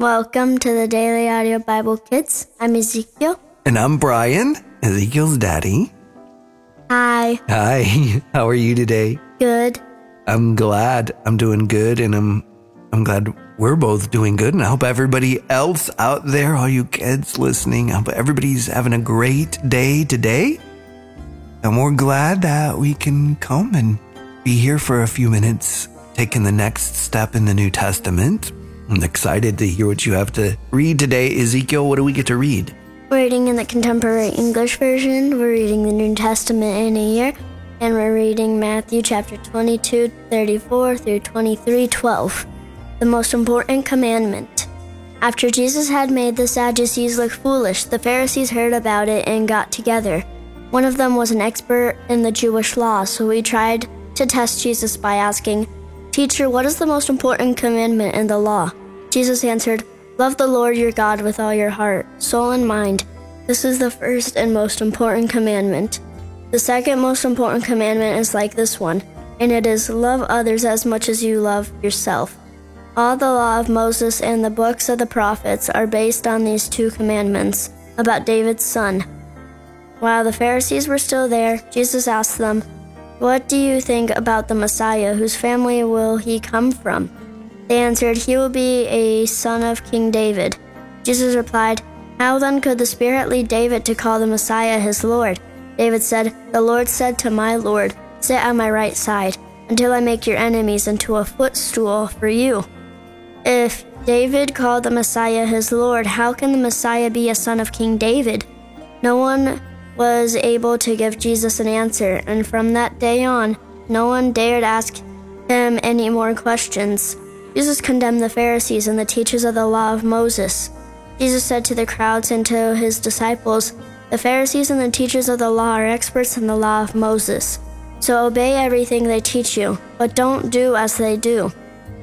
Welcome to the Daily Audio Bible Kids. I'm Ezekiel. And I'm Brian, Ezekiel's daddy. Hi. Hi, how are you today? Good. I'm glad I'm doing good and I'm I'm glad we're both doing good and I hope everybody else out there, all you kids listening, I hope everybody's having a great day today. And we're glad that we can come and be here for a few minutes, taking the next step in the New Testament. I'm excited to hear what you have to read today. Ezekiel, what do we get to read? We're reading in the Contemporary English Version. We're reading the New Testament in a year. And we're reading Matthew chapter 22, 34 through 23, 12. The most important commandment. After Jesus had made the Sadducees look foolish, the Pharisees heard about it and got together. One of them was an expert in the Jewish law, so he tried to test Jesus by asking, Teacher, what is the most important commandment in the law? Jesus answered, Love the Lord your God with all your heart, soul, and mind. This is the first and most important commandment. The second most important commandment is like this one, and it is love others as much as you love yourself. All the law of Moses and the books of the prophets are based on these two commandments about David's son. While the Pharisees were still there, Jesus asked them, what do you think about the Messiah? Whose family will he come from? They answered, He will be a son of King David. Jesus replied, How then could the Spirit lead David to call the Messiah his Lord? David said, The Lord said to my Lord, Sit at my right side, until I make your enemies into a footstool for you. If David called the Messiah his Lord, how can the Messiah be a son of King David? No one was able to give Jesus an answer, and from that day on, no one dared ask him any more questions. Jesus condemned the Pharisees and the teachers of the law of Moses. Jesus said to the crowds and to his disciples, The Pharisees and the teachers of the law are experts in the law of Moses. So obey everything they teach you, but don't do as they do.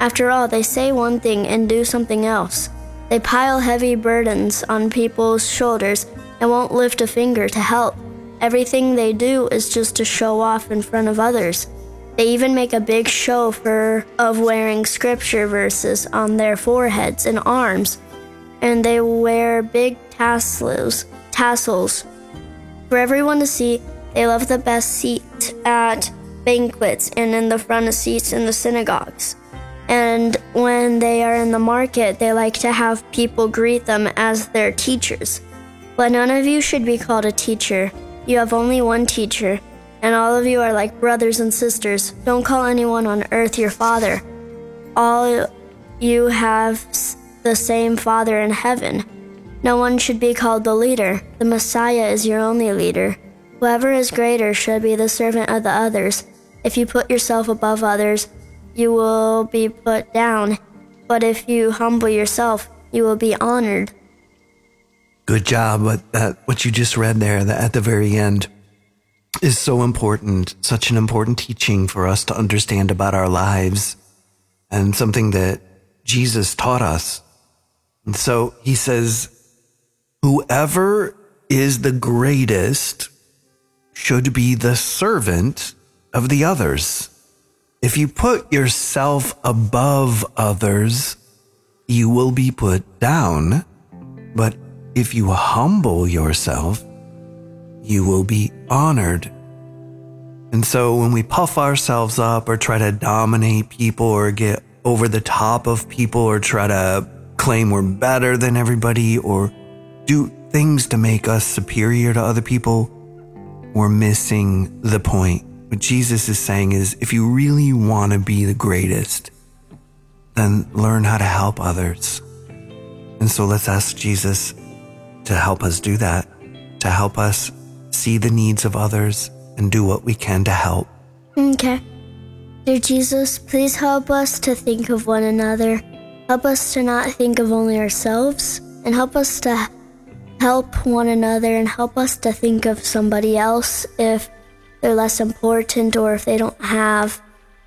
After all, they say one thing and do something else. They pile heavy burdens on people's shoulders and won't lift a finger to help. Everything they do is just to show off in front of others. They even make a big show for of wearing scripture verses on their foreheads and arms, and they wear big tassels, tassels for everyone to see. They love the best seat at banquets and in the front of seats in the synagogues. And when they are in the market, they like to have people greet them as their teachers. But none of you should be called a teacher. You have only one teacher, and all of you are like brothers and sisters. Don't call anyone on earth your father. All you have the same Father in heaven. No one should be called the leader. The Messiah is your only leader. Whoever is greater should be the servant of the others. If you put yourself above others, you will be put down. But if you humble yourself, you will be honored. Good job. But that, what you just read there that at the very end is so important, such an important teaching for us to understand about our lives and something that Jesus taught us. And so he says, whoever is the greatest should be the servant of the others. If you put yourself above others, you will be put down. But if you humble yourself, you will be honored. And so when we puff ourselves up or try to dominate people or get over the top of people or try to claim we're better than everybody or do things to make us superior to other people, we're missing the point. What Jesus is saying is if you really want to be the greatest, then learn how to help others. And so let's ask Jesus to help us do that, to help us see the needs of others and do what we can to help. Okay. Dear Jesus, please help us to think of one another. Help us to not think of only ourselves, and help us to help one another and help us to think of somebody else if they're less important or if they don't have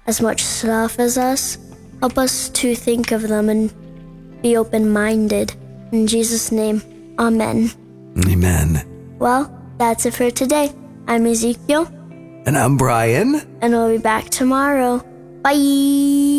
as much stuff as us. Help us to think of them and be open minded. In Jesus' name, Amen. Amen. Well, that's it for today. I'm Ezekiel. And I'm Brian. And we'll be back tomorrow. Bye.